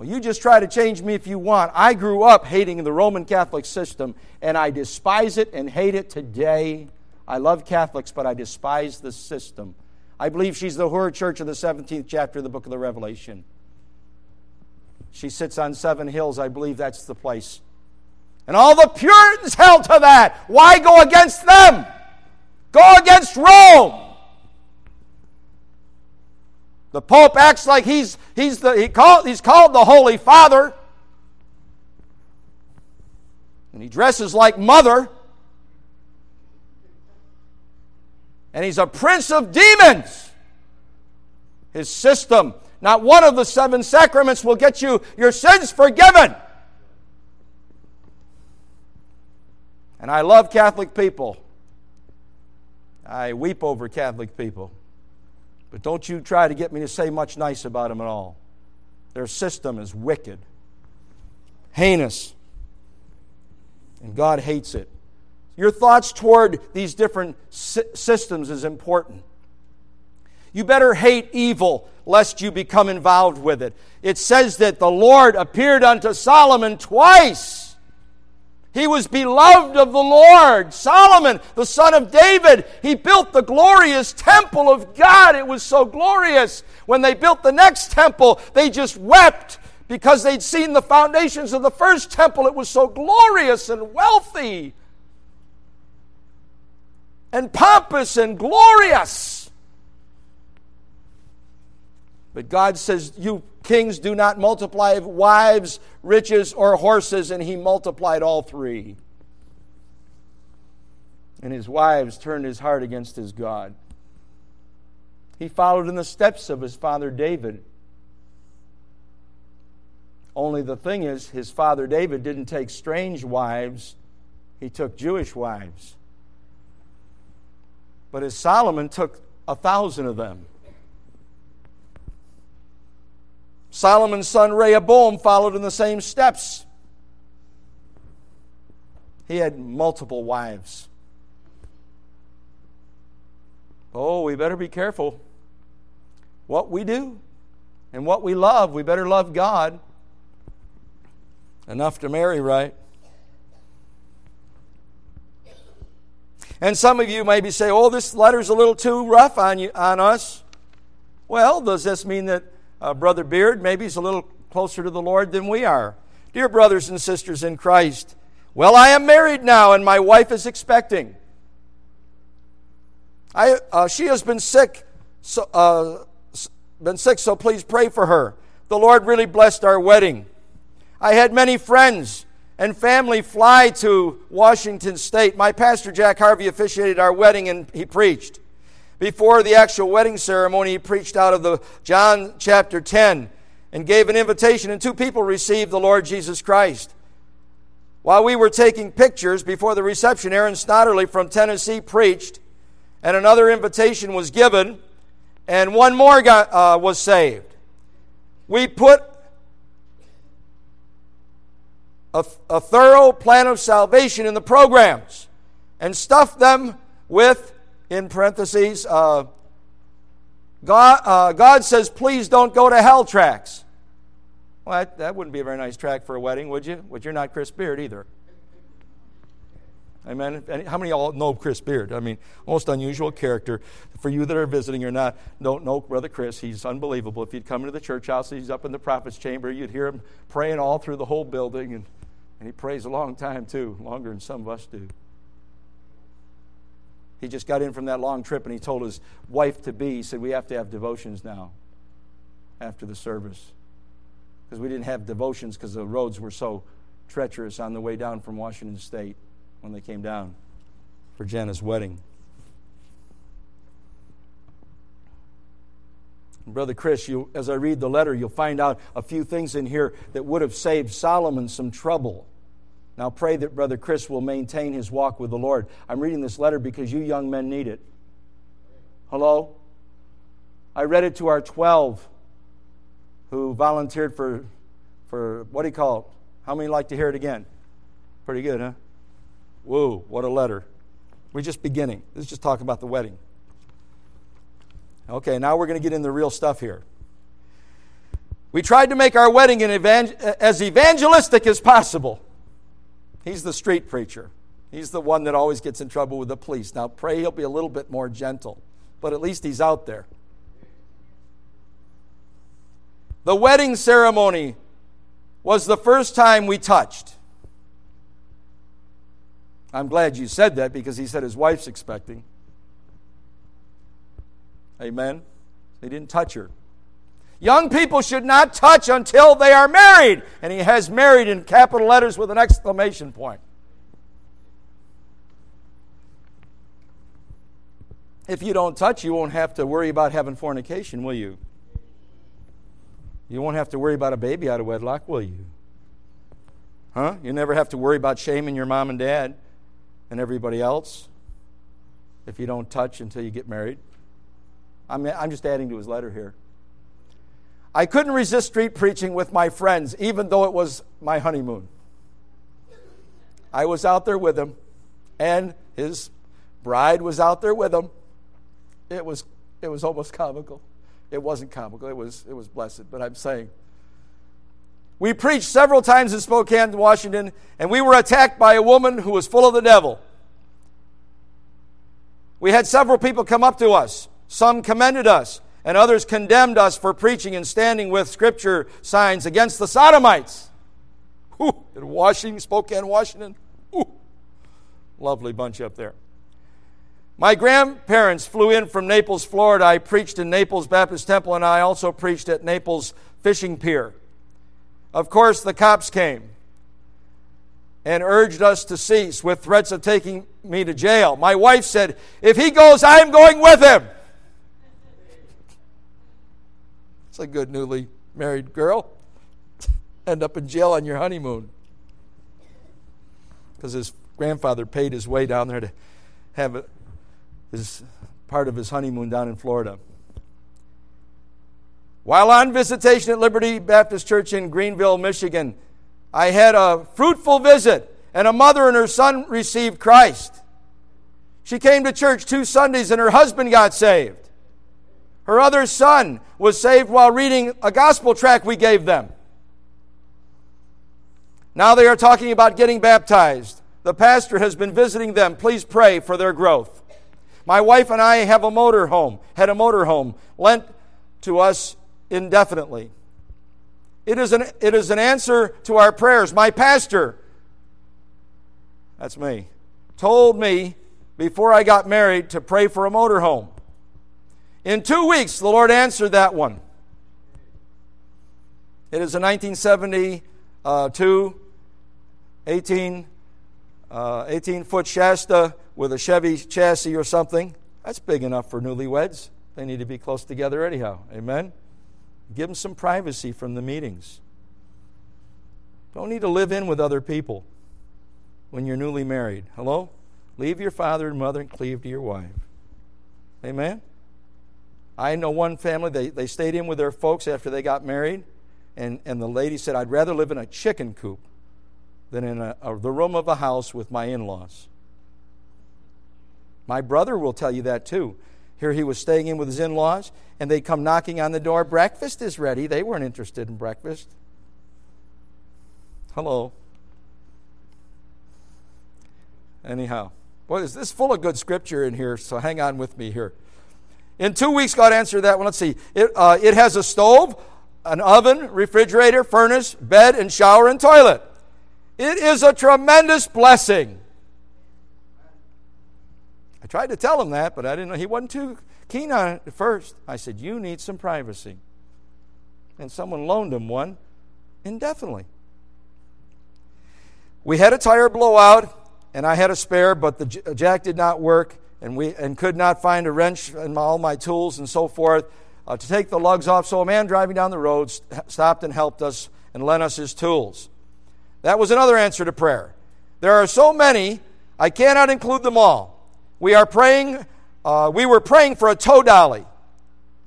Well, you just try to change me if you want. I grew up hating the Roman Catholic system, and I despise it and hate it today. I love Catholics, but I despise the system. I believe she's the whore church of the 17th chapter of the book of the Revelation. She sits on seven hills. I believe that's the place. And all the Puritans held to that. Why go against them? Go against Rome. The Pope acts like he's, he's, the, he he's called the Holy Father. And he dresses like mother. And he's a prince of demons. His system, not one of the seven sacraments will get you your sins forgiven. And I love Catholic people. I weep over Catholic people. But don't you try to get me to say much nice about them at all. Their system is wicked, heinous, and God hates it. Your thoughts toward these different systems is important. You better hate evil lest you become involved with it. It says that the Lord appeared unto Solomon twice he was beloved of the Lord. Solomon, the son of David, he built the glorious temple of God. It was so glorious. When they built the next temple, they just wept because they'd seen the foundations of the first temple. It was so glorious and wealthy and pompous and glorious. But God says, You kings do not multiply wives, riches, or horses, and he multiplied all three. And his wives turned his heart against his God. He followed in the steps of his father David. Only the thing is, his father David didn't take strange wives, he took Jewish wives. But as Solomon took a thousand of them. Solomon's son Rehoboam followed in the same steps. He had multiple wives. Oh, we better be careful what we do and what we love. We better love God enough to marry right. And some of you maybe say, oh, this letter's a little too rough on, you, on us. Well, does this mean that uh, Brother Beard, maybe he's a little closer to the Lord than we are. Dear brothers and sisters in Christ, well, I am married now and my wife is expecting. I, uh, she has been sick, so, uh, been sick, so please pray for her. The Lord really blessed our wedding. I had many friends and family fly to Washington State. My pastor, Jack Harvey, officiated our wedding and he preached. Before the actual wedding ceremony, he preached out of the John chapter 10 and gave an invitation, and two people received the Lord Jesus Christ. While we were taking pictures before the reception, Aaron Snodderly from Tennessee preached, and another invitation was given, and one more got, uh, was saved. We put a, a thorough plan of salvation in the programs and stuffed them with in parentheses, uh, God, uh, God says, please don't go to hell tracks. Well, that, that wouldn't be a very nice track for a wedding, would you? Would you're not Chris Beard either. Amen. How many of y'all know Chris Beard? I mean, most unusual character. For you that are visiting or not, don't know Brother Chris. He's unbelievable. If you'd come into the church house, he's up in the prophet's chamber, you'd hear him praying all through the whole building. And, and he prays a long time, too, longer than some of us do. He just got in from that long trip and he told his wife to be, he said, We have to have devotions now after the service. Because we didn't have devotions because the roads were so treacherous on the way down from Washington State when they came down for Jenna's wedding. Brother Chris, you, as I read the letter, you'll find out a few things in here that would have saved Solomon some trouble. Now pray that Brother Chris will maintain his walk with the Lord. I'm reading this letter because you young men need it. Hello? I read it to our 12 who volunteered for, for what do you call it? How many like to hear it again? Pretty good, huh? Whoa, what a letter. We're just beginning. Let's just talk about the wedding. Okay, now we're going to get into the real stuff here. We tried to make our wedding as evangelistic as possible. He's the street preacher. He's the one that always gets in trouble with the police. Now, pray he'll be a little bit more gentle, but at least he's out there. The wedding ceremony was the first time we touched. I'm glad you said that because he said his wife's expecting. Amen. He didn't touch her. Young people should not touch until they are married. And he has married in capital letters with an exclamation point. If you don't touch, you won't have to worry about having fornication, will you? You won't have to worry about a baby out of wedlock, will you? Huh? You never have to worry about shaming your mom and dad and everybody else if you don't touch until you get married. I'm, I'm just adding to his letter here. I couldn't resist street preaching with my friends, even though it was my honeymoon. I was out there with him, and his bride was out there with him. It was, it was almost comical. It wasn't comical, it was, it was blessed, but I'm saying. We preached several times in Spokane, Washington, and we were attacked by a woman who was full of the devil. We had several people come up to us. Some commended us and others condemned us for preaching and standing with scripture signs against the sodomites. Ooh, in Washington, Spokane, Washington. Ooh, lovely bunch up there. My grandparents flew in from Naples, Florida. I preached in Naples Baptist Temple, and I also preached at Naples Fishing Pier. Of course, the cops came and urged us to cease with threats of taking me to jail. My wife said, If he goes, I'm going with him. A good newly married girl. End up in jail on your honeymoon. Because his grandfather paid his way down there to have his part of his honeymoon down in Florida. While on visitation at Liberty Baptist Church in Greenville, Michigan, I had a fruitful visit, and a mother and her son received Christ. She came to church two Sundays, and her husband got saved. Her other son was saved while reading a gospel tract we gave them. Now they are talking about getting baptized. The pastor has been visiting them. Please pray for their growth. My wife and I have a motor home, had a motor home lent to us indefinitely. It is an, it is an answer to our prayers. My pastor, that's me, told me before I got married to pray for a motor home. In two weeks, the Lord answered that one. It is a 1972 18, uh, 18 foot Shasta with a Chevy chassis or something. That's big enough for newlyweds. They need to be close together anyhow. Amen? Give them some privacy from the meetings. Don't need to live in with other people when you're newly married. Hello? Leave your father and mother and cleave to your wife. Amen? I know one family, they, they stayed in with their folks after they got married, and, and the lady said, I'd rather live in a chicken coop than in a, a, the room of a house with my in laws. My brother will tell you that too. Here he was staying in with his in laws, and they come knocking on the door. Breakfast is ready. They weren't interested in breakfast. Hello. Anyhow, boy, is this full of good scripture in here, so hang on with me here. In two weeks, God answered that one. Let's see. It, uh, it has a stove, an oven, refrigerator, furnace, bed, and shower and toilet. It is a tremendous blessing. I tried to tell him that, but I didn't know. He wasn't too keen on it at first. I said, You need some privacy. And someone loaned him one indefinitely. We had a tire blowout, and I had a spare, but the jack did not work and, we, and could not find a wrench and all my tools and so forth uh, to take the lugs off. So a man driving down the road stopped and helped us and lent us his tools. That was another answer to prayer. There are so many, I cannot include them all. We are praying, uh, we were praying for a tow dolly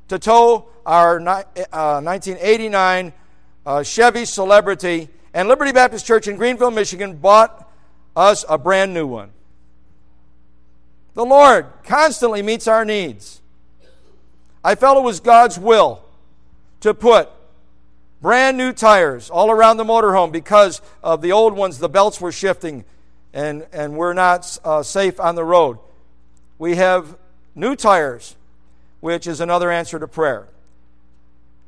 to tow our uh, 1989 uh, Chevy Celebrity, and Liberty Baptist Church in Greenville, Michigan bought us a brand new one. The Lord constantly meets our needs. I felt it was God's will to put Brand new tires all around the motorhome because of the old ones, the belts were shifting and, and we're not uh, safe on the road. We have new tires, which is another answer to prayer.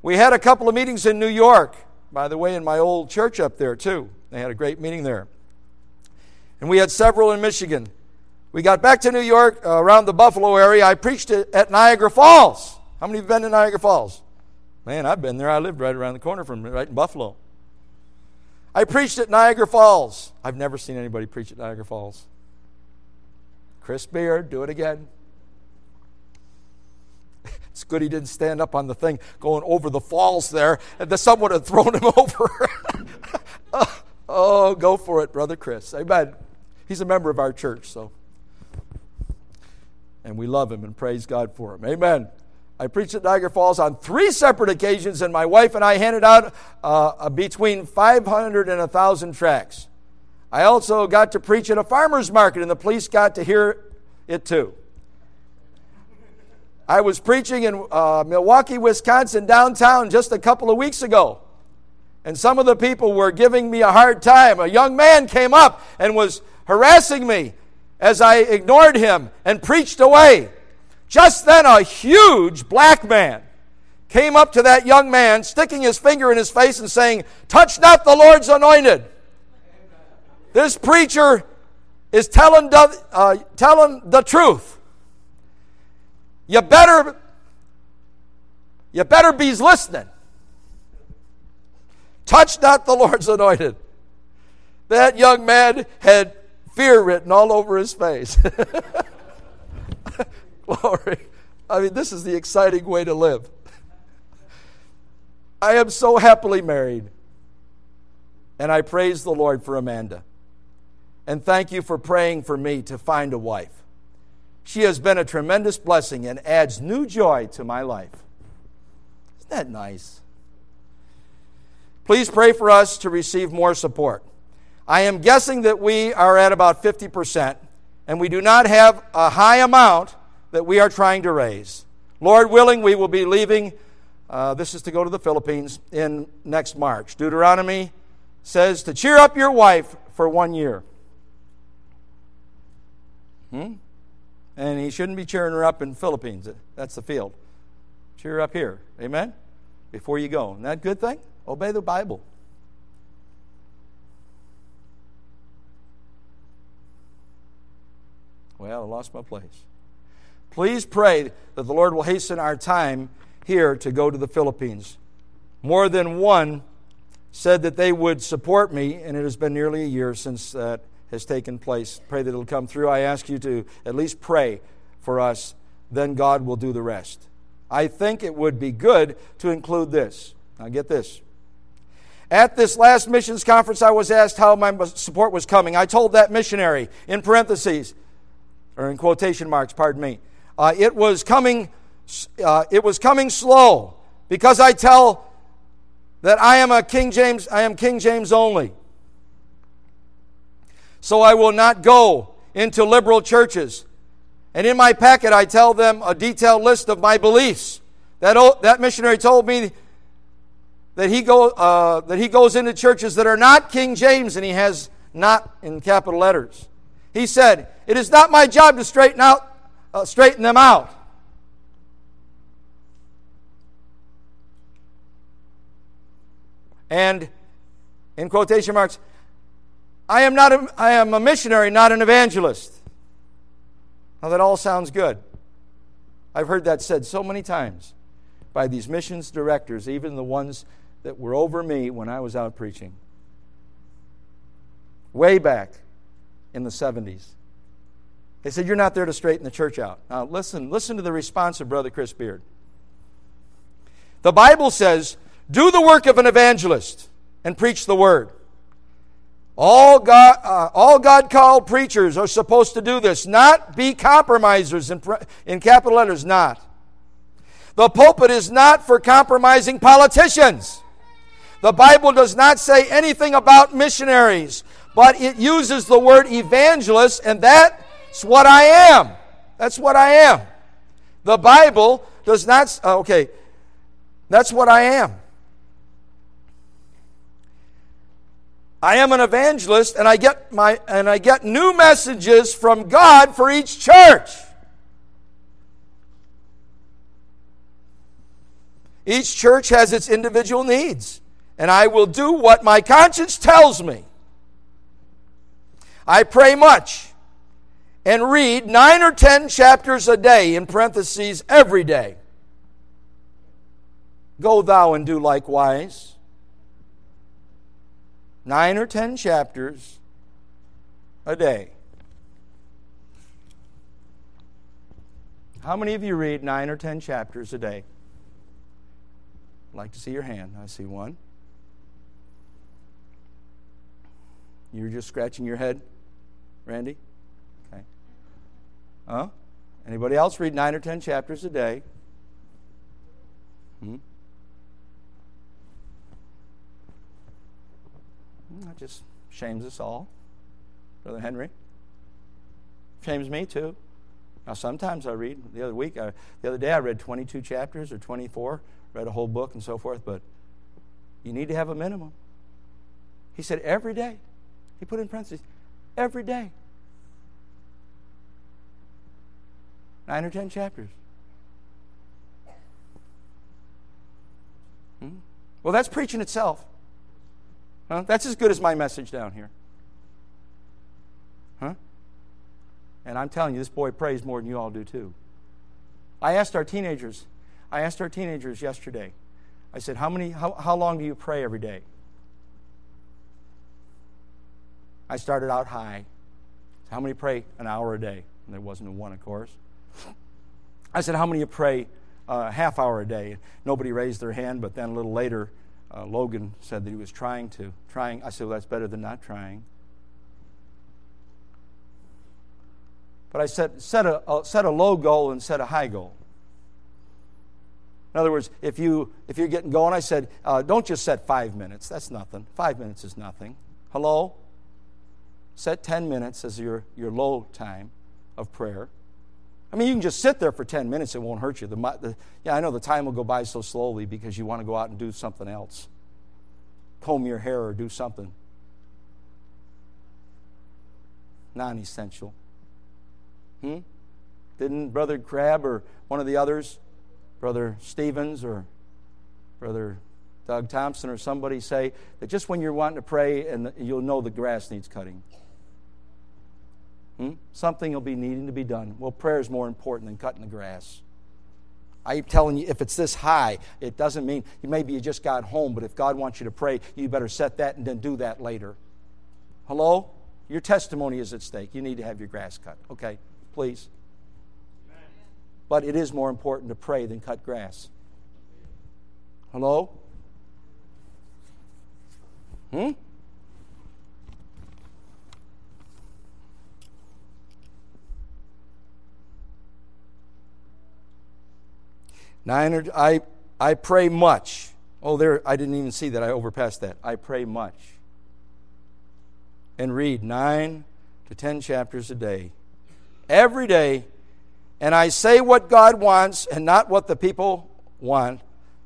We had a couple of meetings in New York, by the way, in my old church up there, too. They had a great meeting there. And we had several in Michigan. We got back to New York, uh, around the Buffalo area. I preached at Niagara Falls. How many have been to Niagara Falls? Man, I've been there. I lived right around the corner from right in Buffalo. I preached at Niagara Falls. I've never seen anybody preach at Niagara Falls. Chris Beard, do it again. It's good he didn't stand up on the thing going over the falls there, and the sun would have thrown him over. oh, go for it, Brother Chris. Amen. He's a member of our church, so. And we love him and praise God for him. Amen. I preached at Niagara Falls on three separate occasions, and my wife and I handed out uh, between 500 and 1,000 tracts. I also got to preach at a farmer's market, and the police got to hear it too. I was preaching in uh, Milwaukee, Wisconsin, downtown, just a couple of weeks ago. And some of the people were giving me a hard time. A young man came up and was harassing me as I ignored him and preached away. Just then, a huge black man came up to that young man, sticking his finger in his face and saying, Touch not the Lord's anointed. This preacher is telling the, uh, telling the truth. You better, you better be listening. Touch not the Lord's anointed. That young man had fear written all over his face. Glory. I mean, this is the exciting way to live. I am so happily married. And I praise the Lord for Amanda. And thank you for praying for me to find a wife. She has been a tremendous blessing and adds new joy to my life. Isn't that nice? Please pray for us to receive more support. I am guessing that we are at about 50%, and we do not have a high amount that we are trying to raise. Lord willing, we will be leaving. Uh, this is to go to the Philippines in next March. Deuteronomy says to cheer up your wife for one year. Hmm? And he shouldn't be cheering her up in Philippines. That's the field. Cheer up here. Amen? Before you go. Isn't that a good thing? Obey the Bible. Well, I lost my place. Please pray that the Lord will hasten our time here to go to the Philippines. More than one said that they would support me, and it has been nearly a year since that has taken place. Pray that it'll come through. I ask you to at least pray for us, then God will do the rest. I think it would be good to include this. Now, get this. At this last missions conference, I was asked how my support was coming. I told that missionary, in parentheses, or in quotation marks, pardon me, uh, it was coming. Uh, it was coming slow because I tell that I am a King James. I am King James only. So I will not go into liberal churches. And in my packet, I tell them a detailed list of my beliefs. That, that missionary told me that he, go, uh, that he goes into churches that are not King James, and he has not in capital letters. He said, It is not my job to straighten out uh, straighten them out. And in quotation marks, I am not a, I am a missionary, not an evangelist. Now that all sounds good. I've heard that said so many times by these missions directors, even the ones that were over me when I was out preaching. Way back in the 70s. They said, You're not there to straighten the church out. Now, listen, listen to the response of Brother Chris Beard. The Bible says, Do the work of an evangelist and preach the word. All God, uh, all God called preachers are supposed to do this, not be compromisers in, in capital letters, not. The pulpit is not for compromising politicians. The Bible does not say anything about missionaries, but it uses the word evangelist, and that's what I am. That's what I am. The Bible does not, uh, okay, that's what I am. I am an evangelist and I get my and I get new messages from God for each church. Each church has its individual needs, and I will do what my conscience tells me. I pray much and read nine or ten chapters a day, in parentheses, every day. Go thou and do likewise. Nine or ten chapters a day. How many of you read nine or ten chapters a day? I'd like to see your hand. I see one. You're just scratching your head, Randy? Okay. Huh? Anybody else read nine or ten chapters a day? Hmm? hmm that just shames us all. Brother Henry? Shames me too. Now, sometimes I read. The other week, I, the other day, I read 22 chapters or 24 read a whole book and so forth, but you need to have a minimum. He said, every day. He put in parentheses, every day. Nine or ten chapters. Hmm? Well, that's preaching itself. Huh? That's as good as my message down here. Huh? And I'm telling you, this boy prays more than you all do, too. I asked our teenagers, I asked our teenagers yesterday, I said, How, many, how, how long do you pray every day? I started out high. How many pray an hour a day? And there wasn't a one, of course. I said, How many you pray a half hour a day? Nobody raised their hand, but then a little later, uh, Logan said that he was trying to. Trying. I said, Well, that's better than not trying. But I said, set a, a, set a low goal and set a high goal. In other words, if, you, if you're getting going, I said, uh, don't just set five minutes. That's nothing. Five minutes is nothing. Hello? Set 10 minutes as your, your low time of prayer. I mean, you can just sit there for 10 minutes, it won't hurt you. The, the, yeah, I know the time will go by so slowly because you want to go out and do something else. Comb your hair or do something non essential. Hmm? Didn't Brother Crabb or one of the others Brother Stevens or Brother Doug Thompson or somebody say that just when you're wanting to pray and you'll know the grass needs cutting. Hmm? Something will be needing to be done. Well, prayer is more important than cutting the grass. I'm telling you, if it's this high, it doesn't mean maybe you just got home, but if God wants you to pray, you better set that and then do that later. Hello? Your testimony is at stake. You need to have your grass cut. Okay, please. But it is more important to pray than cut grass. Hello? Hmm? Nine, I, I pray much. Oh, there, I didn't even see that. I overpassed that. I pray much. And read nine to ten chapters a day. Every day and I say what God wants and not what the people want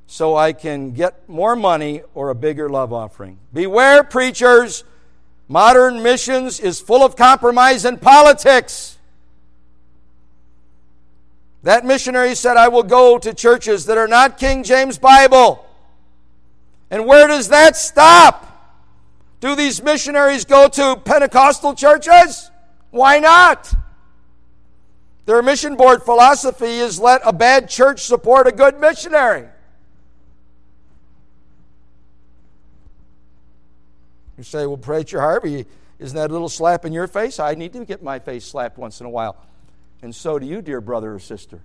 so I can get more money or a bigger love offering. Beware, preachers. Modern missions is full of compromise and politics. That missionary said, I will go to churches that are not King James Bible. And where does that stop? Do these missionaries go to Pentecostal churches? Why not? Their mission board philosophy is let a bad church support a good missionary. You say, well, Preacher Harvey, isn't that a little slap in your face? I need to get my face slapped once in a while. And so do you, dear brother or sister.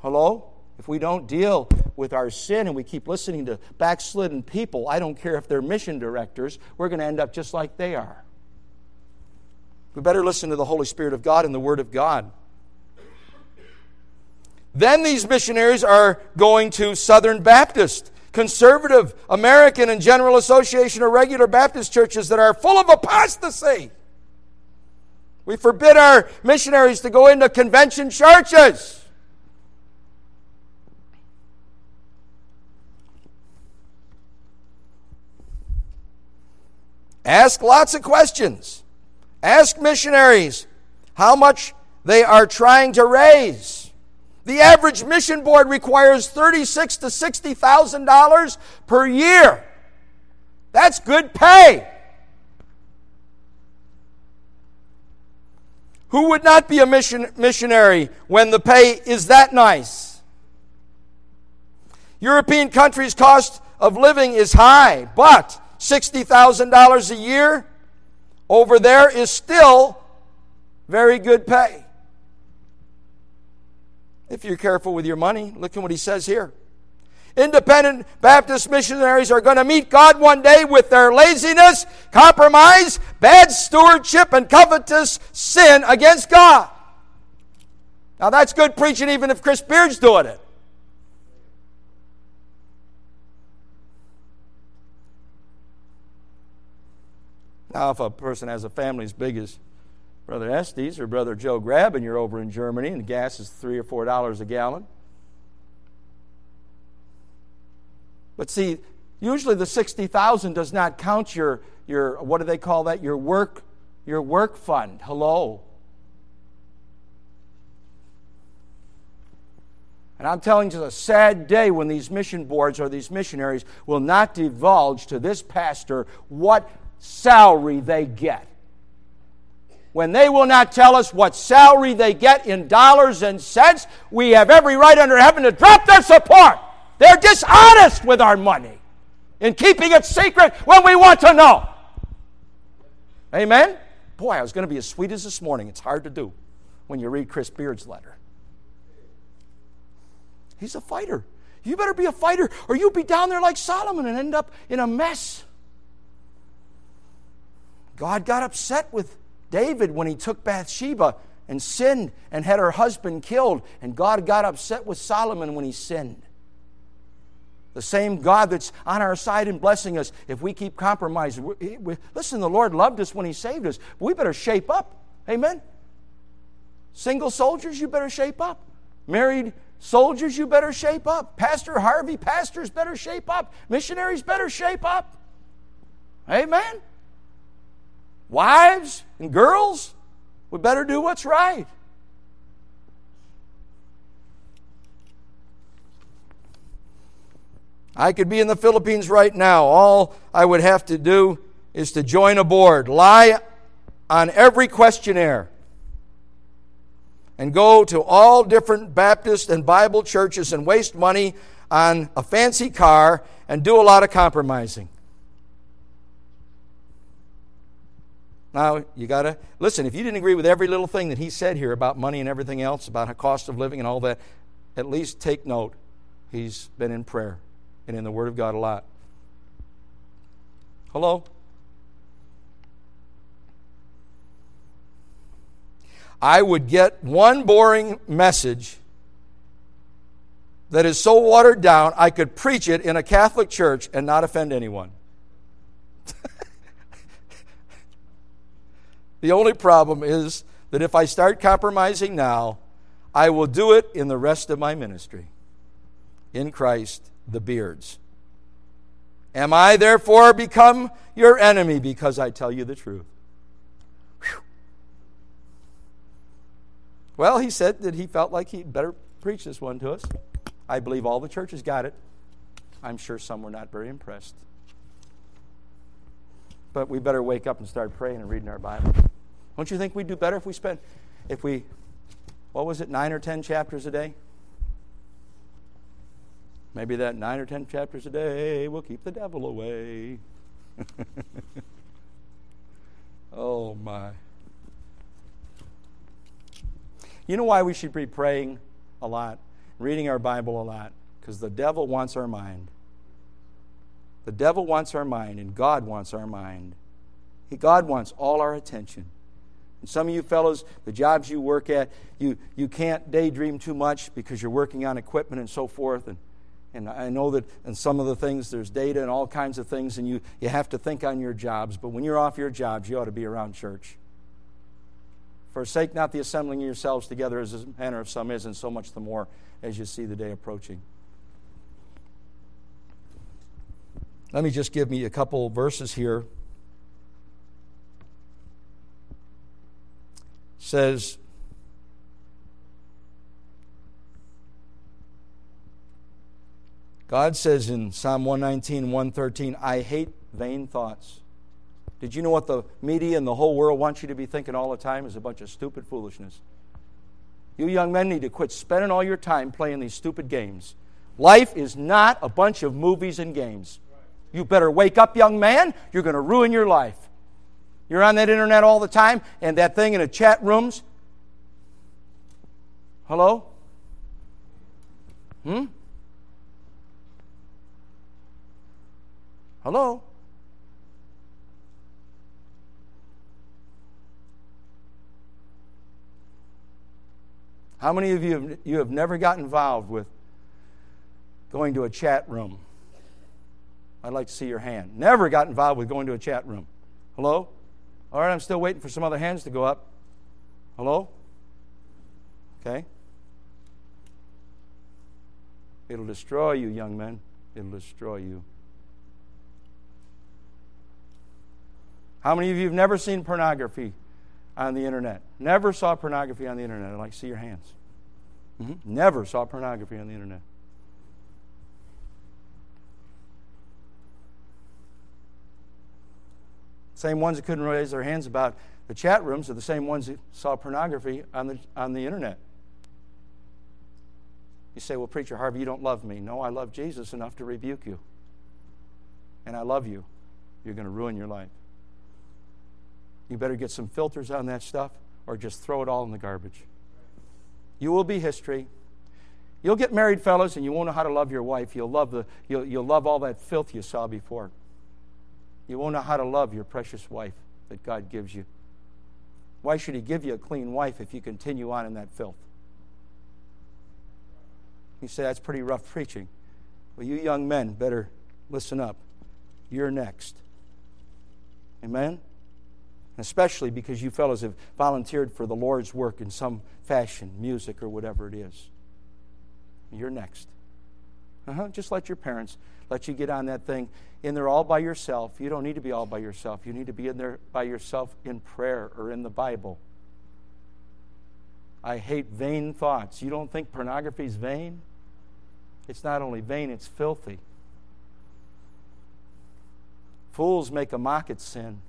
Hello? If we don't deal with our sin and we keep listening to backslidden people, I don't care if they're mission directors, we're going to end up just like they are. We better listen to the Holy Spirit of God and the Word of God. Then these missionaries are going to Southern Baptist, conservative, American, and General Association of Regular Baptist churches that are full of apostasy. We forbid our missionaries to go into convention churches. Ask lots of questions. Ask missionaries how much they are trying to raise. The average mission board requires thirty-six to sixty thousand dollars per year. That's good pay. Who would not be a mission, missionary when the pay is that nice? European countries' cost of living is high, but $60,000 a year over there is still very good pay. If you're careful with your money, look at what he says here. Independent Baptist missionaries are going to meet God one day with their laziness, compromise, bad stewardship, and covetous sin against God. Now that's good preaching, even if Chris Beard's doing it. Now, if a person has a family as big as Brother Estes or Brother Joe Grab, and you're over in Germany and the gas is three or four dollars a gallon, But see, usually the 60,000 does not count your, your, what do they call that? Your work, your work fund. Hello. And I'm telling you, it's a sad day when these mission boards or these missionaries will not divulge to this pastor what salary they get. When they will not tell us what salary they get in dollars and cents, we have every right under heaven to drop their support. They're dishonest with our money in keeping it secret when we want to know. Amen? Boy, I was going to be as sweet as this morning. It's hard to do when you read Chris Beard's letter. He's a fighter. You better be a fighter, or you'll be down there like Solomon and end up in a mess. God got upset with David when he took Bathsheba and sinned and had her husband killed, and God got upset with Solomon when he sinned. The same God that's on our side and blessing us, if we keep compromising. We, we, listen, the Lord loved us when He saved us. we better shape up. Amen? Single soldiers, you better shape up. Married soldiers, you better shape up. Pastor Harvey, pastors better shape up. Missionaries better shape up. Amen? Wives and girls, we better do what's right. I could be in the Philippines right now. All I would have to do is to join a board, lie on every questionnaire, and go to all different Baptist and Bible churches and waste money on a fancy car and do a lot of compromising. Now, you got to listen, if you didn't agree with every little thing that he said here about money and everything else, about cost of living and all that, at least take note. He's been in prayer and in the Word of God a lot. Hello? I would get one boring message that is so watered down I could preach it in a Catholic church and not offend anyone. the only problem is that if I start compromising now, I will do it in the rest of my ministry in Christ the beards. Am I therefore become your enemy because I tell you the truth? Whew. Well, he said that he felt like he'd better preach this one to us. I believe all the churches got it. I'm sure some were not very impressed. But we better wake up and start praying and reading our Bible. Don't you think we'd do better if we spent, if we, what was it, nine or ten chapters a day? Maybe that nine or ten chapters a day will keep the devil away. oh, my. You know why we should be praying a lot, reading our Bible a lot? Because the devil wants our mind. The devil wants our mind, and God wants our mind. God wants all our attention. And some of you fellows, the jobs you work at, you, you can't daydream too much because you're working on equipment and so forth. And and I know that in some of the things there's data and all kinds of things, and you, you have to think on your jobs, but when you're off your jobs, you ought to be around church. Forsake not the assembling yourselves together as a manner of some is, and so much the more as you see the day approaching. Let me just give me a couple verses here. It says God says in Psalm 119, 113, I hate vain thoughts. Did you know what the media and the whole world wants you to be thinking all the time is a bunch of stupid foolishness? You young men need to quit spending all your time playing these stupid games. Life is not a bunch of movies and games. You better wake up, young man. You're going to ruin your life. You're on that internet all the time and that thing in the chat rooms. Hello? Hmm? Hello? How many of you have, you have never got involved with going to a chat room? I'd like to see your hand. Never got involved with going to a chat room. Hello? All right, I'm still waiting for some other hands to go up. Hello? Okay. It'll destroy you, young men. It'll destroy you. How many of you have never seen pornography on the internet? Never saw pornography on the internet? I'd like to see your hands. Mm-hmm. Never saw pornography on the internet. Same ones that couldn't raise their hands about the chat rooms are the same ones that saw pornography on the, on the internet. You say, Well, Preacher Harvey, you don't love me. No, I love Jesus enough to rebuke you. And I love you. You're going to ruin your life. You better get some filters on that stuff or just throw it all in the garbage. You will be history. You'll get married, fellas, and you won't know how to love your wife. You'll love, the, you'll, you'll love all that filth you saw before. You won't know how to love your precious wife that God gives you. Why should He give you a clean wife if you continue on in that filth? You say, that's pretty rough preaching. Well, you young men better listen up. You're next. Amen? Especially because you fellows have volunteered for the Lord's work in some fashion, music or whatever it is. You're next. Uh-huh. Just let your parents let you get on that thing in there all by yourself. You don't need to be all by yourself. You need to be in there by yourself in prayer or in the Bible. I hate vain thoughts. You don't think pornography is vain? It's not only vain, it's filthy. Fools make a mock at sin.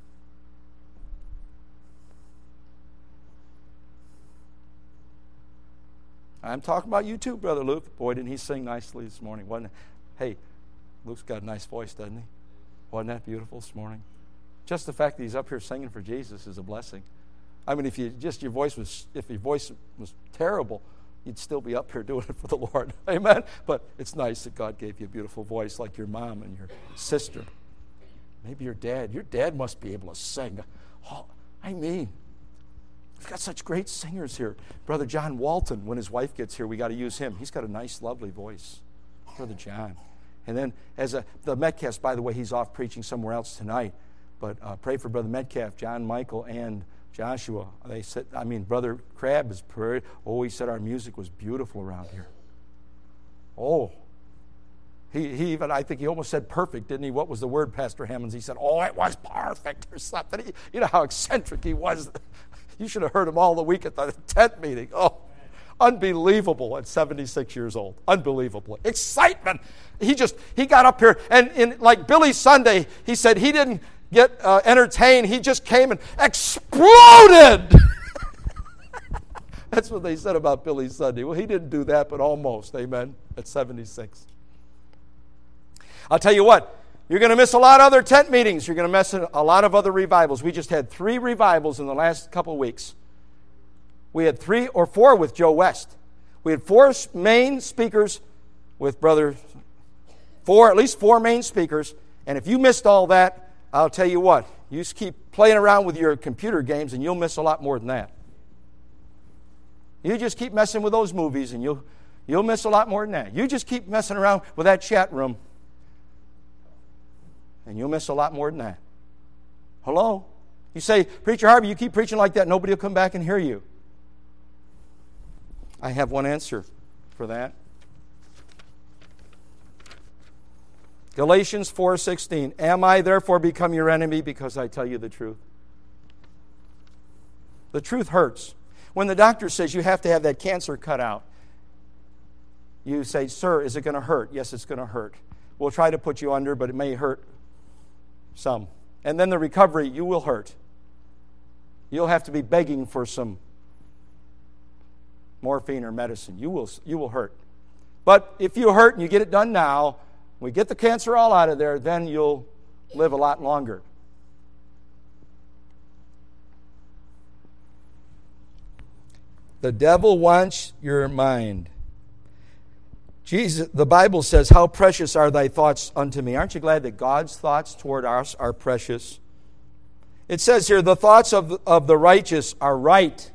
I'm talking about you too, Brother Luke. Boy, didn't he sing nicely this morning, wasn't it? Hey, Luke's got a nice voice, doesn't he? Wasn't that beautiful this morning? Just the fact that he's up here singing for Jesus is a blessing. I mean, if you just your voice was if your voice was terrible, you'd still be up here doing it for the Lord. Amen. But it's nice that God gave you a beautiful voice like your mom and your sister. Maybe your dad. Your dad must be able to sing. Oh, I mean, We've got such great singers here. Brother John Walton, when his wife gets here, we got to use him. He's got a nice, lovely voice. Brother John. And then, as a, the Metcalf, by the way, he's off preaching somewhere else tonight. But uh, pray for Brother Metcalf, John Michael, and Joshua. They said, I mean, Brother Crabb is prayed. Oh, he said our music was beautiful around here. Oh, he, he even, I think he almost said perfect, didn't he? What was the word, Pastor Hammonds? He said, oh, it was perfect or something. He, you know how eccentric he was. You should have heard him all the week at the tent meeting. Oh, unbelievable at 76 years old. Unbelievable. Excitement. He just, he got up here and in like Billy Sunday, he said he didn't get uh, entertained. He just came and exploded. That's what they said about Billy Sunday. Well, he didn't do that, but almost. Amen. At 76. I'll tell you what, you're going to miss a lot of other tent meetings. You're going to miss a lot of other revivals. We just had three revivals in the last couple of weeks. We had three or four with Joe West. We had four main speakers with Brother, four, at least four main speakers. And if you missed all that, I'll tell you what, you just keep playing around with your computer games and you'll miss a lot more than that. You just keep messing with those movies and you'll, you'll miss a lot more than that. You just keep messing around with that chat room and you'll miss a lot more than that. Hello? You say, Preacher Harvey, you keep preaching like that, nobody will come back and hear you. I have one answer for that. Galatians 4:16 Am I therefore become your enemy because I tell you the truth? The truth hurts. When the doctor says you have to have that cancer cut out, you say, Sir, is it going to hurt? Yes, it's going to hurt. We'll try to put you under, but it may hurt some. And then the recovery, you will hurt. You'll have to be begging for some morphine or medicine. You will, you will hurt. But if you hurt and you get it done now, we get the cancer all out of there, then you'll live a lot longer. The devil wants your mind. Jesus, the Bible says, How precious are thy thoughts unto me. Aren't you glad that God's thoughts toward us are precious? It says here, the thoughts of, of the righteous are right.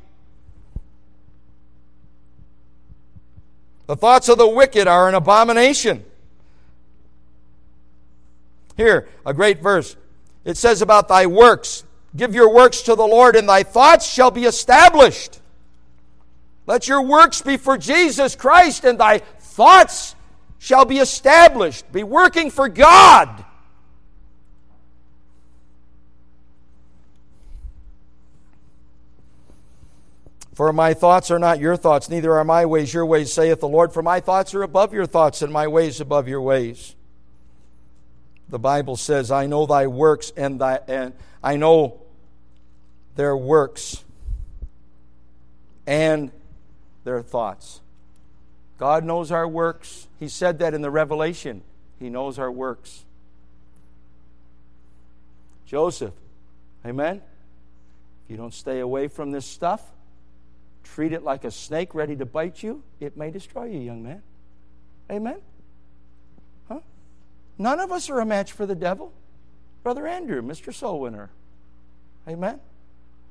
The thoughts of the wicked are an abomination. Here, a great verse. It says about thy works, give your works to the Lord, and thy thoughts shall be established. Let your works be for Jesus Christ, and thy thoughts shall be established. Be working for God. For my thoughts are not your thoughts, neither are my ways your ways, saith the Lord. For my thoughts are above your thoughts, and my ways above your ways. The Bible says, I know thy works, and, thy, and I know their works and their thoughts. God knows our works. He said that in the Revelation. He knows our works. Joseph, amen? If you don't stay away from this stuff, treat it like a snake ready to bite you, it may destroy you, young man. Amen? Huh? None of us are a match for the devil. Brother Andrew, Mr. Soul Winner. Amen?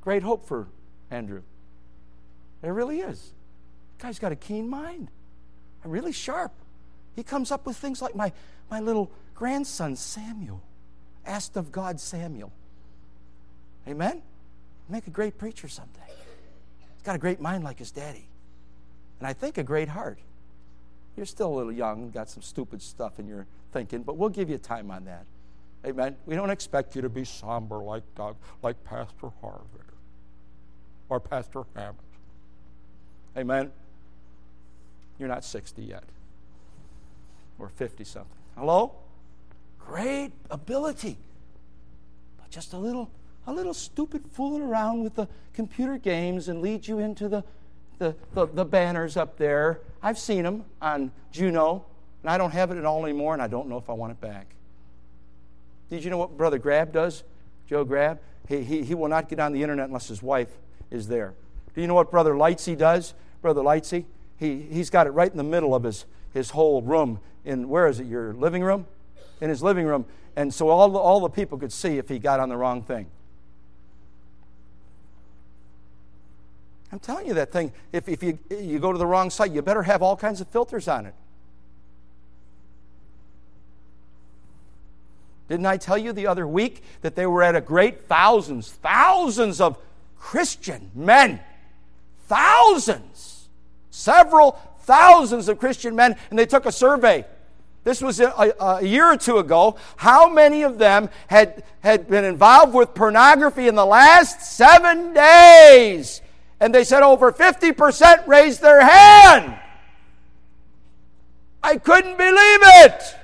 Great hope for Andrew. There really is. guy's got a keen mind, really sharp. He comes up with things like my, my little grandson, Samuel, asked of God, Samuel. Amen? Make a great preacher someday. He's got a great mind like his daddy. And I think a great heart. You're still a little young, got some stupid stuff in your thinking, but we'll give you time on that. Amen. We don't expect you to be somber like Doug, like Pastor Harvard or Pastor Hammond. Amen. You're not 60 yet. Or 50 something. Hello? Great ability. But just a little a little stupid fooling around with the computer games and lead you into the, the, the, the banners up there. I've seen them on Juno, and I don't have it at all anymore, and I don't know if I want it back. Did you know what Brother Grab does? Joe Grab? He, he, he will not get on the internet unless his wife is there. Do you know what Brother Lightsey does? Brother Lightsey? He, he's got it right in the middle of his, his whole room. In, where is it? Your living room? In his living room. And so all the, all the people could see if he got on the wrong thing. I'm telling you that thing, if, if you, you go to the wrong site, you better have all kinds of filters on it. Didn't I tell you the other week that they were at a great thousands, thousands of Christian men, thousands, several thousands of Christian men, and they took a survey. This was a, a, year or two ago. How many of them had, had been involved with pornography in the last seven days? And they said over 50% raised their hand. I couldn't believe it.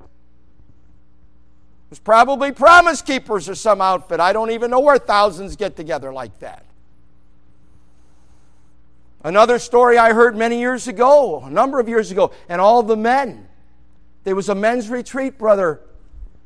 It was probably Promise Keepers or some outfit. I don't even know where thousands get together like that. Another story I heard many years ago, a number of years ago, and all the men. There was a men's retreat, brother.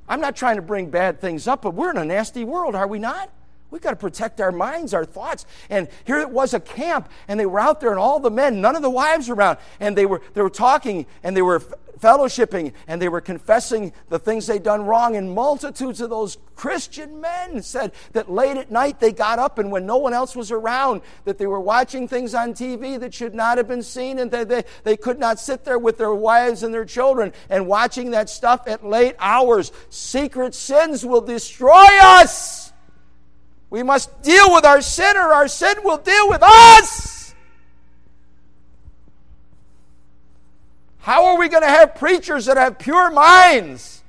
I'm not trying to bring bad things up, but we're in a nasty world, are we not? We've got to protect our minds, our thoughts. And here it was a camp, and they were out there, and all the men, none of the wives around, and they were, they were talking, and they were fellowshipping, and they were confessing the things they'd done wrong. And multitudes of those Christian men said that late at night they got up, and when no one else was around, that they were watching things on TV that should not have been seen, and they, they, they could not sit there with their wives and their children and watching that stuff at late hours. Secret sins will destroy us. We must deal with our sin, or our sin will deal with us. How are we going to have preachers that have pure minds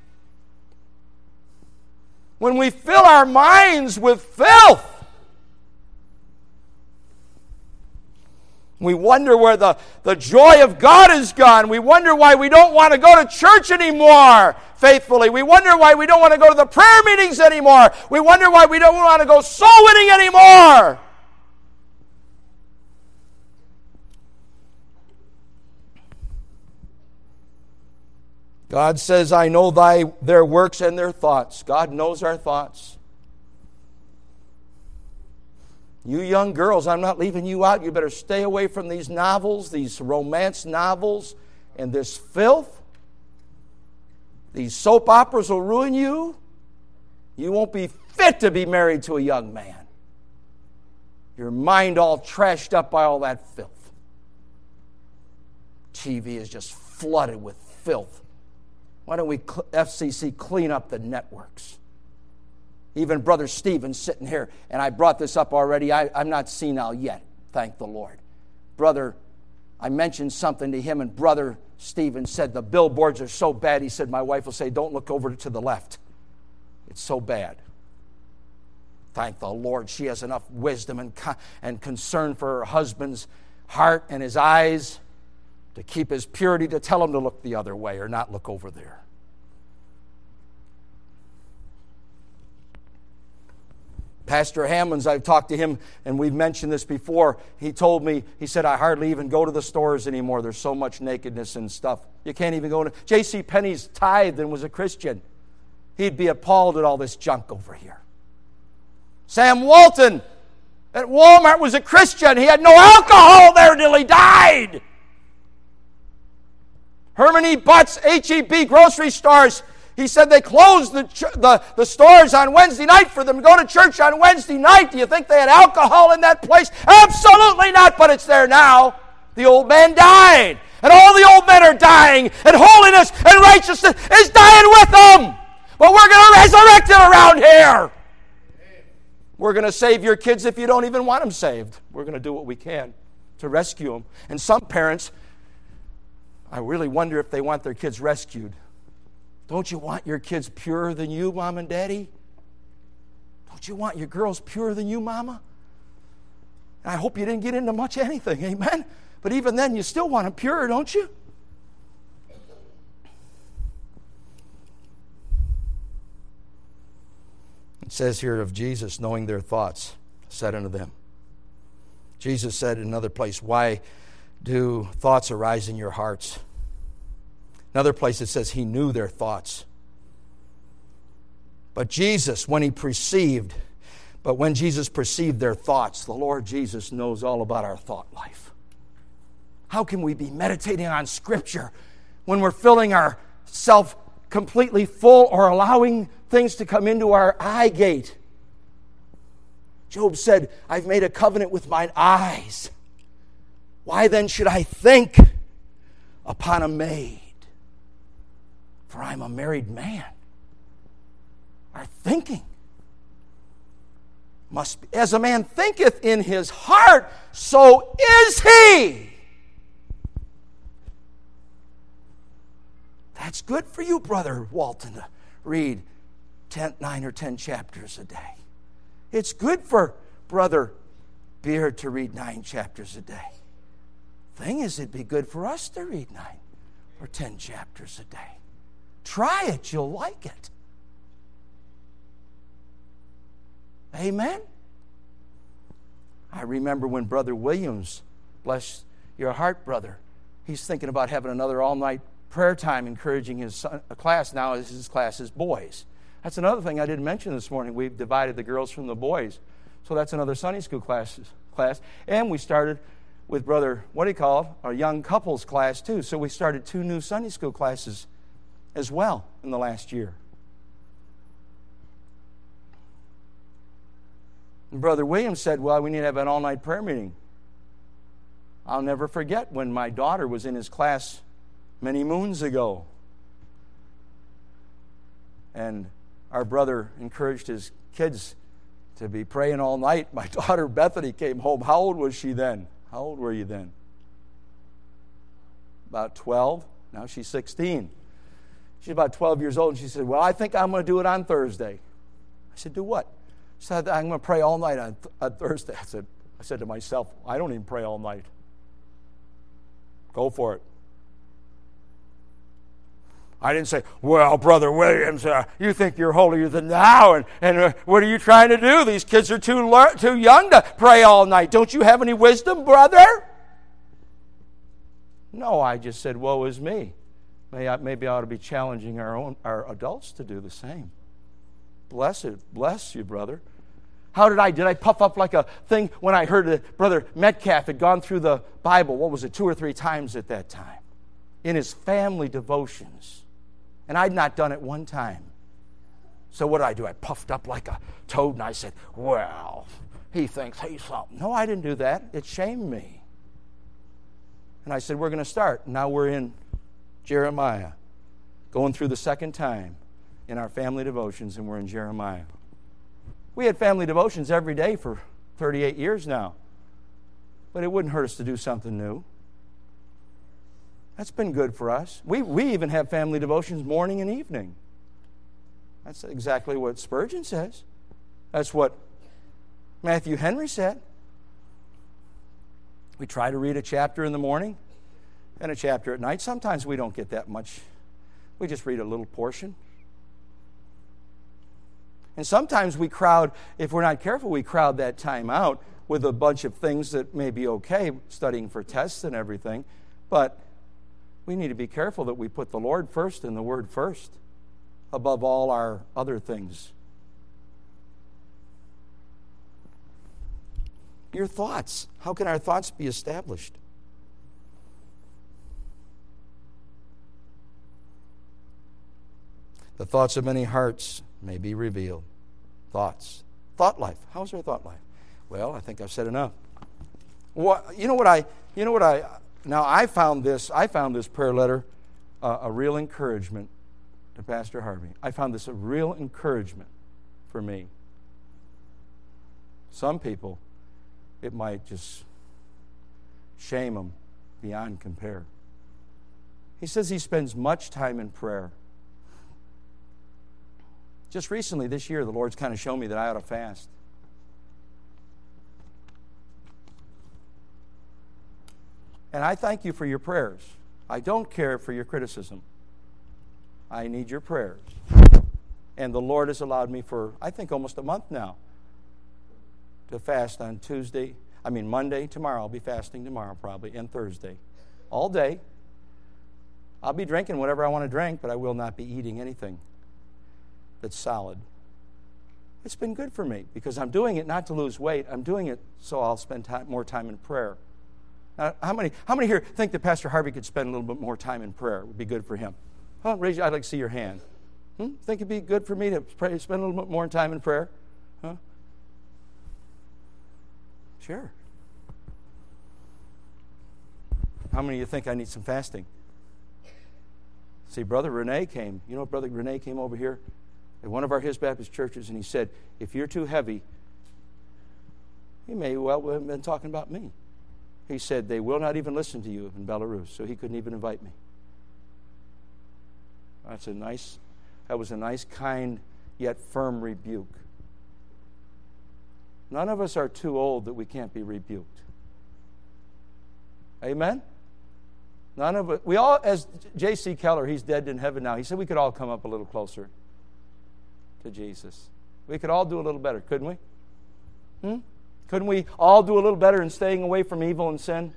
when we fill our minds with filth? We wonder where the, the joy of God is gone. We wonder why we don't want to go to church anymore faithfully. We wonder why we don't want to go to the prayer meetings anymore. We wonder why we don't want to go soul winning anymore. God says, I know thy, their works and their thoughts. God knows our thoughts. You young girls, I'm not leaving you out. You better stay away from these novels, these romance novels, and this filth. These soap operas will ruin you. You won't be fit to be married to a young man. Your mind all trashed up by all that filth. TV is just flooded with filth. Why don't we, FCC, clean up the networks? Even Brother Stephen sitting here, and I brought this up already. I, I'm not senile yet, thank the Lord. Brother, I mentioned something to him, and Brother Stephen said, The billboards are so bad. He said, My wife will say, Don't look over to the left. It's so bad. Thank the Lord. She has enough wisdom and, and concern for her husband's heart and his eyes to keep his purity to tell him to look the other way or not look over there. Pastor Hammonds, I've talked to him and we've mentioned this before. He told me, he said, I hardly even go to the stores anymore. There's so much nakedness and stuff. You can't even go to. J.C. Penney's tithed and was a Christian. He'd be appalled at all this junk over here. Sam Walton at Walmart was a Christian. He had no alcohol there till he died. Herman E. Butts, HEB grocery stores he said they closed the, the, the stores on Wednesday night for them to go to church on Wednesday night. Do you think they had alcohol in that place? Absolutely not, but it's there now. The old man died. And all the old men are dying. And holiness and righteousness is dying with them. But we're going to resurrect it around here. We're going to save your kids if you don't even want them saved. We're going to do what we can to rescue them. And some parents, I really wonder if they want their kids rescued. Don't you want your kids purer than you, mom and daddy? Don't you want your girls purer than you, mama? And I hope you didn't get into much anything, amen? But even then, you still want them pure, don't you? It says here of Jesus knowing their thoughts, said unto them. Jesus said in another place, Why do thoughts arise in your hearts? Another place it says he knew their thoughts. But Jesus, when he perceived, but when Jesus perceived their thoughts, the Lord Jesus knows all about our thought life. How can we be meditating on Scripture when we're filling ourself completely full or allowing things to come into our eye gate? Job said, I've made a covenant with mine eyes. Why then should I think upon a maid? for I'm a married man. Our thinking must be, as a man thinketh in his heart, so is he. That's good for you, Brother Walton, to read 10, 9 or 10 chapters a day. It's good for Brother Beard to read nine chapters a day. Thing is, it'd be good for us to read nine or 10 chapters a day. Try it, you'll like it. Amen? I remember when Brother Williams, bless your heart, brother, he's thinking about having another all night prayer time, encouraging his son, class. Now his class is boys. That's another thing I didn't mention this morning. We've divided the girls from the boys. So that's another Sunday school class. class. And we started with Brother, what do you call? A young couples class, too. So we started two new Sunday school classes as well in the last year. And Brother Williams said, Well, we need to have an all night prayer meeting. I'll never forget when my daughter was in his class many moons ago. And our brother encouraged his kids to be praying all night. My daughter Bethany came home. How old was she then? How old were you then? About 12. Now she's 16. She's about 12 years old, and she said, Well, I think I'm going to do it on Thursday. I said, Do what? She said, I'm going to pray all night on, th- on Thursday. I said, I said to myself, I don't even pray all night. Go for it. I didn't say, well, Brother Williams, uh, you think you're holier than thou, and, and uh, what are you trying to do? These kids are too, too young to pray all night. Don't you have any wisdom, brother? No, I just said, woe is me. Maybe I ought to be challenging our, own, our adults to do the same. Bless it. Bless you, brother. How did I? Did I puff up like a thing when I heard that Brother Metcalf had gone through the Bible, what was it, two or three times at that time, in his family devotions? And I'd not done it one time. So what did I do? I puffed up like a toad and I said, Well, he thinks he's something. No, I didn't do that. It shamed me. And I said, We're going to start. Now we're in Jeremiah, going through the second time in our family devotions, and we're in Jeremiah. We had family devotions every day for 38 years now, but it wouldn't hurt us to do something new. That's been good for us. We, we even have family devotions morning and evening. That's exactly what Spurgeon says. That's what Matthew Henry said. We try to read a chapter in the morning and a chapter at night. Sometimes we don't get that much, we just read a little portion. And sometimes we crowd, if we're not careful, we crowd that time out with a bunch of things that may be okay, studying for tests and everything. But we need to be careful that we put the Lord first and the Word first above all our other things. Your thoughts. How can our thoughts be established? The thoughts of many hearts may be revealed. Thoughts. Thought life. How's our thought life? Well, I think I've said enough. What, you know what I, you know what I, now I found this, I found this prayer letter uh, a real encouragement to Pastor Harvey. I found this a real encouragement for me. Some people, it might just shame them beyond compare. He says he spends much time in prayer. Just recently, this year, the Lord's kind of shown me that I ought to fast. And I thank you for your prayers. I don't care for your criticism. I need your prayers. And the Lord has allowed me for, I think, almost a month now to fast on Tuesday. I mean, Monday, tomorrow. I'll be fasting tomorrow, probably, and Thursday. All day. I'll be drinking whatever I want to drink, but I will not be eating anything that's solid. It's been good for me because I'm doing it not to lose weight. I'm doing it so I'll spend time, more time in prayer. Now, how many, how many here think that Pastor Harvey could spend a little bit more time in prayer? It would be good for him. Raise I'd like to see your hand. Hmm? Think it'd be good for me to pray, spend a little bit more time in prayer? Huh? Sure. How many of you think I need some fasting? See, Brother Renee came. You know, Brother Renee came over here at one of our His Baptist churches, and he said, If you're too heavy, he may well have been talking about me. He said, They will not even listen to you in Belarus, so he couldn't even invite me. That's a nice, that was a nice, kind, yet firm rebuke. None of us are too old that we can't be rebuked. Amen? None of us, We all, as J.C. Keller, he's dead in heaven now, he said we could all come up a little closer to Jesus. We could all do a little better, couldn't we? Hmm? Couldn't we all do a little better in staying away from evil and sin?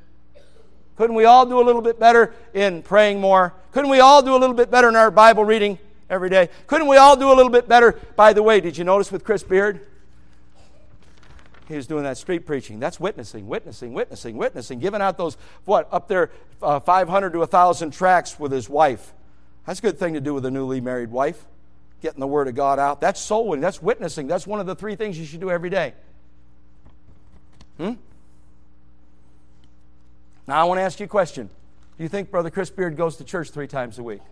Couldn't we all do a little bit better in praying more? Couldn't we all do a little bit better in our Bible reading every day? Couldn't we all do a little bit better? By the way, did you notice with Chris Beard? He was doing that street preaching. That's witnessing, witnessing, witnessing, witnessing, giving out those, what, up there, uh, 500 to 1,000 tracts with his wife. That's a good thing to do with a newly married wife getting the Word of God out. That's soul winning. That's witnessing. That's one of the three things you should do every day. Hmm? Now, I want to ask you a question. Do you think Brother Chris Beard goes to church three times a week?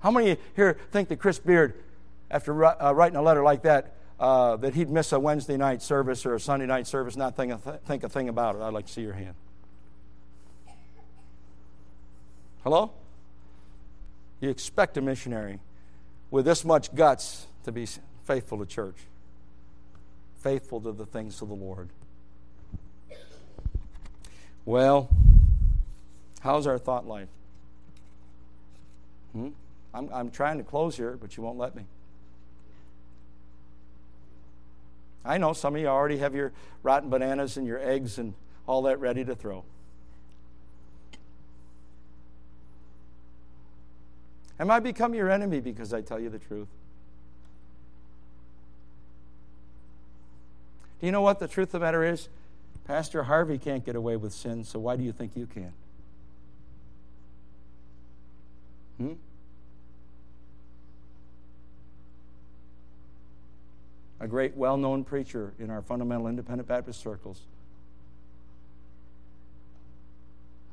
How many here think that Chris Beard, after uh, writing a letter like that, uh, that he'd miss a Wednesday night service or a Sunday night service, not think a, th- think a thing about it? I'd like to see your hand. Hello? You expect a missionary with this much guts to be faithful to church, faithful to the things of the Lord. Well, how's our thought life? Hmm? I'm, I'm trying to close here, but you won't let me. I know some of you already have your rotten bananas and your eggs and all that ready to throw. Am I become your enemy because I tell you the truth? Do you know what the truth of the matter is? Pastor Harvey can't get away with sin, so why do you think you can? Hmm? A great, well known preacher in our fundamental independent Baptist circles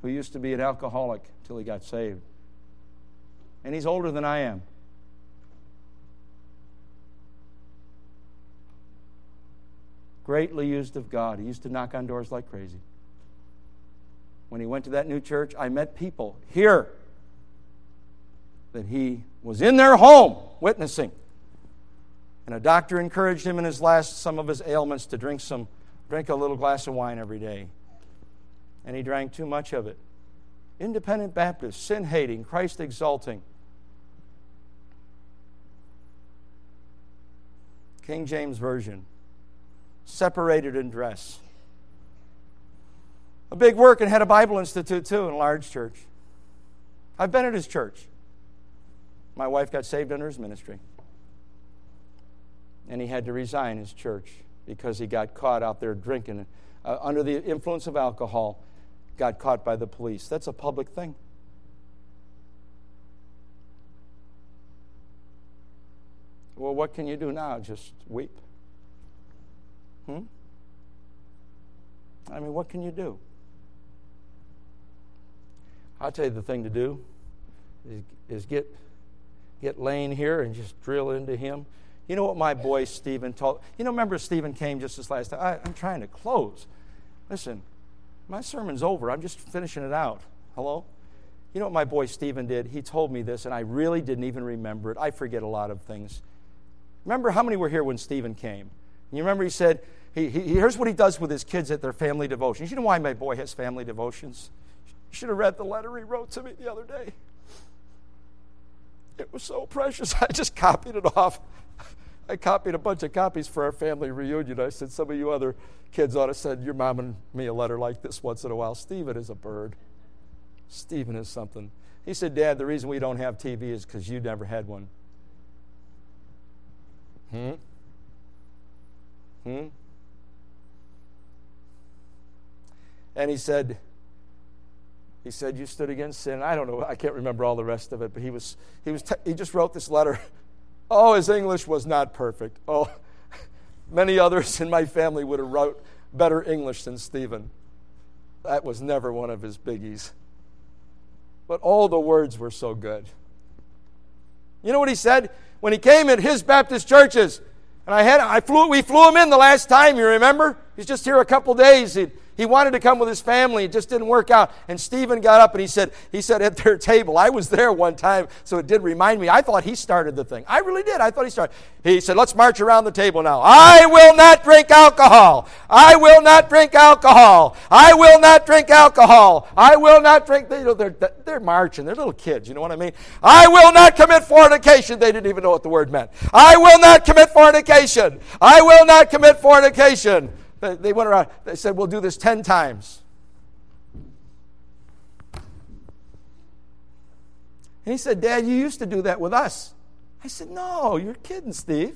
who used to be an alcoholic until he got saved. And he's older than I am. Greatly used of God. He used to knock on doors like crazy. When he went to that new church, I met people here that he was in their home witnessing. And a doctor encouraged him in his last some of his ailments to drink some drink a little glass of wine every day. And he drank too much of it. Independent Baptist, sin hating, Christ exalting. King James Version. Separated in dress. A big work and had a Bible Institute too in a large church. I've been at his church. My wife got saved under his ministry. And he had to resign his church because he got caught out there drinking uh, under the influence of alcohol, got caught by the police. That's a public thing. Well, what can you do now? Just weep. Hmm? I mean, what can you do? I'll tell you the thing to do is, is get get Lane here and just drill into him. You know what my boy Stephen told? You know, remember Stephen came just this last time? I, I'm trying to close. Listen, my sermon's over. I'm just finishing it out. Hello? You know what my boy Stephen did? He told me this, and I really didn't even remember it. I forget a lot of things. Remember how many were here when Stephen came? You remember he said, he, he, here's what he does with his kids at their family devotions. You know why my boy has family devotions? You should have read the letter he wrote to me the other day. It was so precious. I just copied it off. I copied a bunch of copies for our family reunion. I said, Some of you other kids ought to send your mom and me a letter like this once in a while. Stephen is a bird. Stephen is something. He said, Dad, the reason we don't have TV is because you never had one. Hmm? Hmm? And he said, he said, You stood against sin. I don't know, I can't remember all the rest of it, but he was, he was, he just wrote this letter. Oh, his English was not perfect. Oh, many others in my family would have wrote better English than Stephen. That was never one of his biggies. But all the words were so good. You know what he said? When he came at his Baptist churches, and I had I flew we flew him in the last time, you remember? He's just here a couple days. He'd, he wanted to come with his family. It just didn't work out. And Stephen got up and he said, he said at their table, I was there one time, so it did remind me. I thought he started the thing. I really did. I thought he started. He said, let's march around the table now. I will not drink alcohol. I will not drink alcohol. I will not drink alcohol. I will not drink. You know, they're, they're marching. They're little kids. You know what I mean? I will not commit fornication. They didn't even know what the word meant. I will not commit fornication. I will not commit fornication. They went around, they said, We'll do this 10 times. And he said, Dad, you used to do that with us. I said, No, you're kidding, Steve. He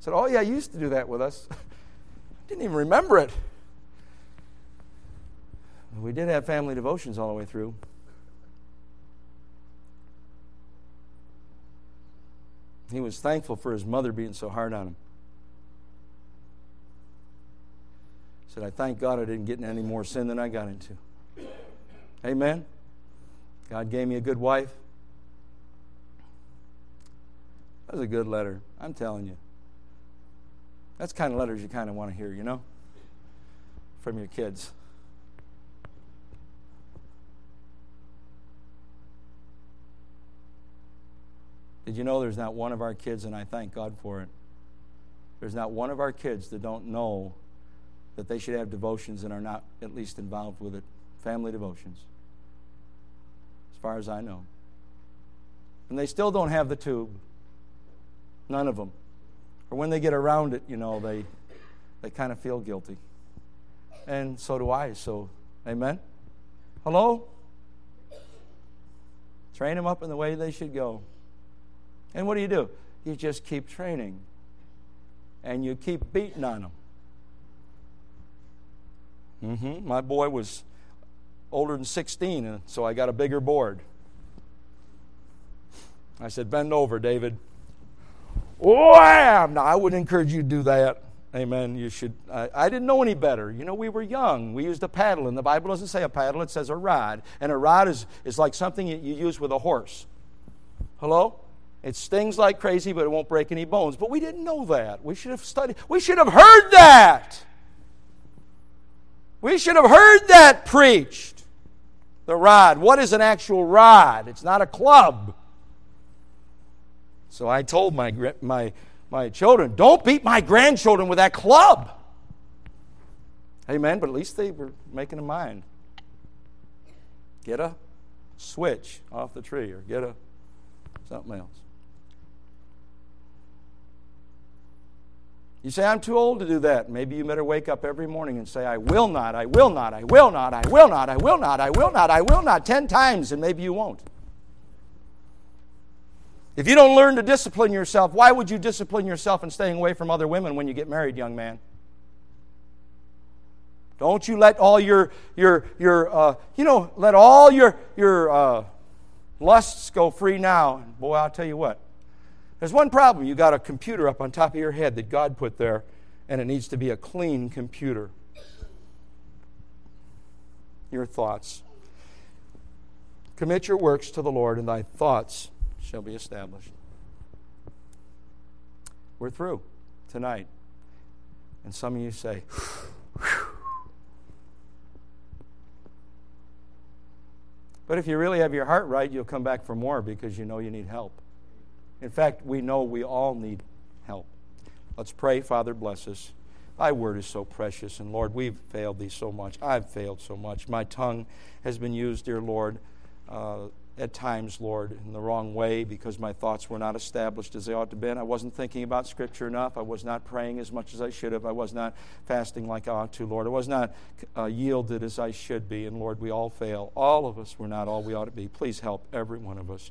said, Oh, yeah, you used to do that with us. I didn't even remember it. We did have family devotions all the way through. He was thankful for his mother being so hard on him. Said, I thank God I didn't get in any more sin than I got into. Amen. God gave me a good wife. That was a good letter. I'm telling you. That's kind of letters you kind of want to hear, you know, from your kids. Did you know there's not one of our kids, and I thank God for it, there's not one of our kids that don't know that they should have devotions and are not at least involved with it family devotions, as far as I know. And they still don't have the tube. None of them. Or when they get around it, you know, they, they kind of feel guilty. And so do I. So, amen? Hello? Train them up in the way they should go. And what do you do? You just keep training. And you keep beating on them. Mm-hmm. My boy was older than 16, and so I got a bigger board. I said, Bend over, David. Wham! Now, I wouldn't encourage you to do that. Amen. You should. I, I, didn't know any better. You know, we were young. We used a paddle, and the Bible doesn't say a paddle; it says a rod. And a rod is is like something you, you use with a horse. Hello. It stings like crazy, but it won't break any bones. But we didn't know that. We should have studied. We should have heard that. We should have heard that preached. The rod. What is an actual rod? It's not a club. So I told my, my, my children, don't beat my grandchildren with that club. Amen. But at least they were making a mind. Get a switch off the tree or get a something else. You say, I'm too old to do that. Maybe you better wake up every morning and say, I will not, I will not, I will not, I will not, I will not, I will not, I will not, ten times, and maybe you won't. If you don't learn to discipline yourself, why would you discipline yourself in staying away from other women when you get married, young man? Don't you let all your, your, your uh, you know, let all your, your uh, lusts go free now. Boy, I'll tell you what, there's one problem. You got a computer up on top of your head that God put there, and it needs to be a clean computer. Your thoughts. Commit your works to the Lord, and thy thoughts shall be established. We're through tonight. And some of you say, But if you really have your heart right, you'll come back for more because you know you need help. In fact, we know we all need help. Let's pray. Father, bless us. Thy word is so precious, and Lord, we've failed thee so much. I've failed so much. My tongue has been used, dear Lord, uh, at times, Lord, in the wrong way because my thoughts were not established as they ought to have been. I wasn't thinking about Scripture enough. I was not praying as much as I should have. I was not fasting like I ought to, Lord. I was not uh, yielded as I should be. And Lord, we all fail. All of us were not all we ought to be. Please help every one of us.